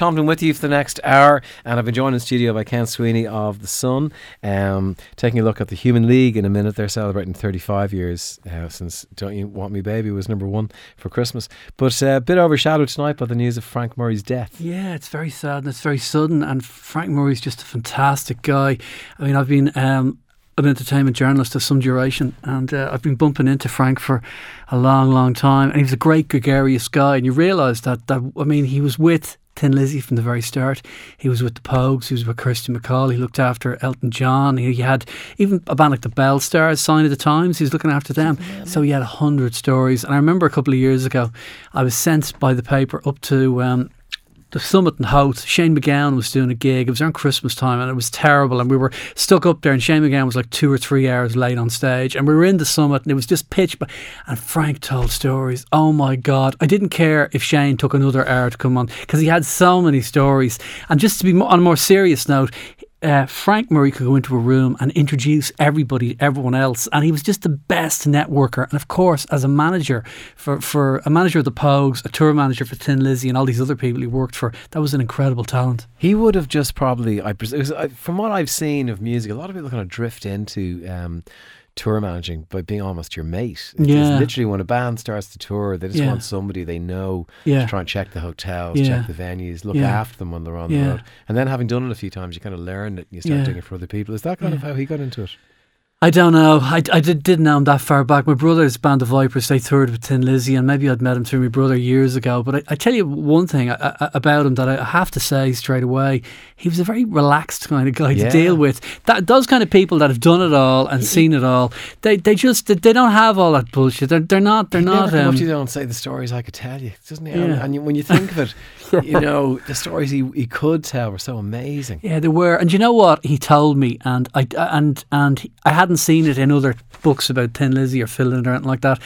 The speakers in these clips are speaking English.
Tomlin with you for the next hour, and I've been joined in studio by Ken Sweeney of The Sun, um, taking a look at the Human League in a minute. They're celebrating 35 years uh, since Don't You Want Me Baby was number one for Christmas. But uh, a bit overshadowed tonight by the news of Frank Murray's death. Yeah, it's very sad and it's very sudden. And Frank Murray's just a fantastic guy. I mean, I've been um, an entertainment journalist of some duration, and uh, I've been bumping into Frank for a long, long time. And he was a great gregarious guy, and you realise that that I mean, he was with Thin Lizzy from the very start. He was with the Pogues, he was with Kirsty MacColl, he looked after Elton John. He, he had even a band like the Belle Stars, Sign of the Times, he was looking after them. So he had a hundred stories. And I remember a couple of years ago, I was sent by the paper up to um, the summit in Howth. Shane MacGowan was doing a gig. It was around Christmas time and it was terrible. And we were stuck up there and Shane MacGowan was like two or three hours late on stage. And we were in the summit and it was just pitch. But and Frank told stories. Oh my God. I didn't care if Shane took another hour to come on because he had so many stories. And just to be on a more serious note, uh, Frank Murray could go into a room and introduce everybody, everyone else, and he was just the best networker. And of course, as a manager for, for a manager of the Pogues, a tour manager for Thin Lizzy, and all these other people he worked for, that was an incredible talent. He would have just probably, I pres- from what I've seen of music, a lot of people kind of drift into. Um, tour managing by being almost your mate. It's Yeah. literally when a band starts the tour, they just Yeah. want somebody they know Yeah. to try and check the hotels, Yeah. check the venues, look after them when they're on the road. And then having done it a few times, you kind of learn it and you start doing it for other people. Is that kind of how he got into it? I don't know. I, I did, didn't know him that far back. My brother's band, the Vipers, they toured with Thin Lizzy, and maybe I'd met him through my brother years ago. But I, I tell you one thing I, I, about him that I have to say straight away: he was a very relaxed kind of guy Yeah. to deal with. That those kind of people that have done it all and seen it all, they they just they don't have all that bullshit. They're, they're not. They're He'd not. never Um, you and say the stories I could tell you, doesn't he? Yeah. And, when you think of it, you know the stories he, he could tell were so amazing. Yeah, they were, and you know what he told me, and I and and I hadn't seen it in other books about Thin Lizzy or Phil Lynott or anything like that.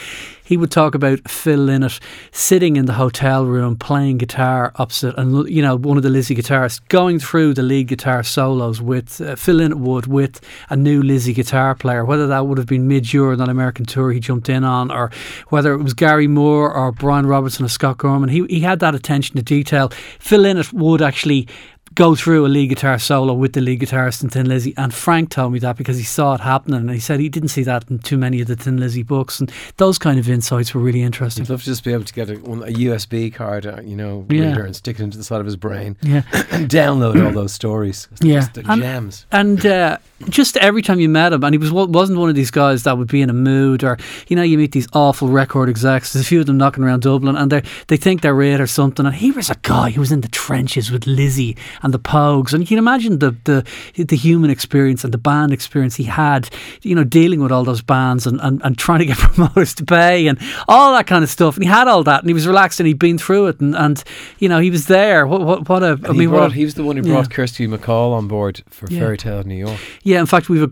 He would talk about Phil Lynott sitting in the hotel room playing guitar opposite, and you know one of the Lizzy guitarists going through the lead guitar solos with uh, Phil Lynott would with a new Lizzy guitar player, whether that would have been mid on that American tour he jumped in on, or whether it was Gary Moore or Brian Robertson or Scott Gorham. He he had that attention to detail. Phil Lynott would actually go through a lead guitar solo with the lead guitarist in Thin Lizzy. And Frank told me that because he saw it happening and he said he didn't see that in too many of the Thin Lizzy books. And those kind of insights were really interesting. I'd love to just be able to get a, a USB card, uh, you know, Yeah. reader and stick it into the side of his brain Yeah. and download all those stories. They're Yeah. just the And- gems. And uh, just every time you met him, and he was wasn't one of these guys that would be in a mood, or you know, you meet these awful record execs. There's a few of them knocking around Dublin, and they they think they're it or something. And he was a guy who was in the trenches with Lizzy and the Pogues, and you can imagine the the the human experience and the band experience he had. You know, dealing with all those bands and, and, and trying to get promoters to pay and all that kind of stuff. And he had all that, and he was relaxed, and he'd been through it, and, and you know, he was there. What what what a I mean, brought, what a- he was the one who yeah. brought Kirsty MacColl on board for Yeah. Fairy Tale of New York. Yeah, in fact, we've a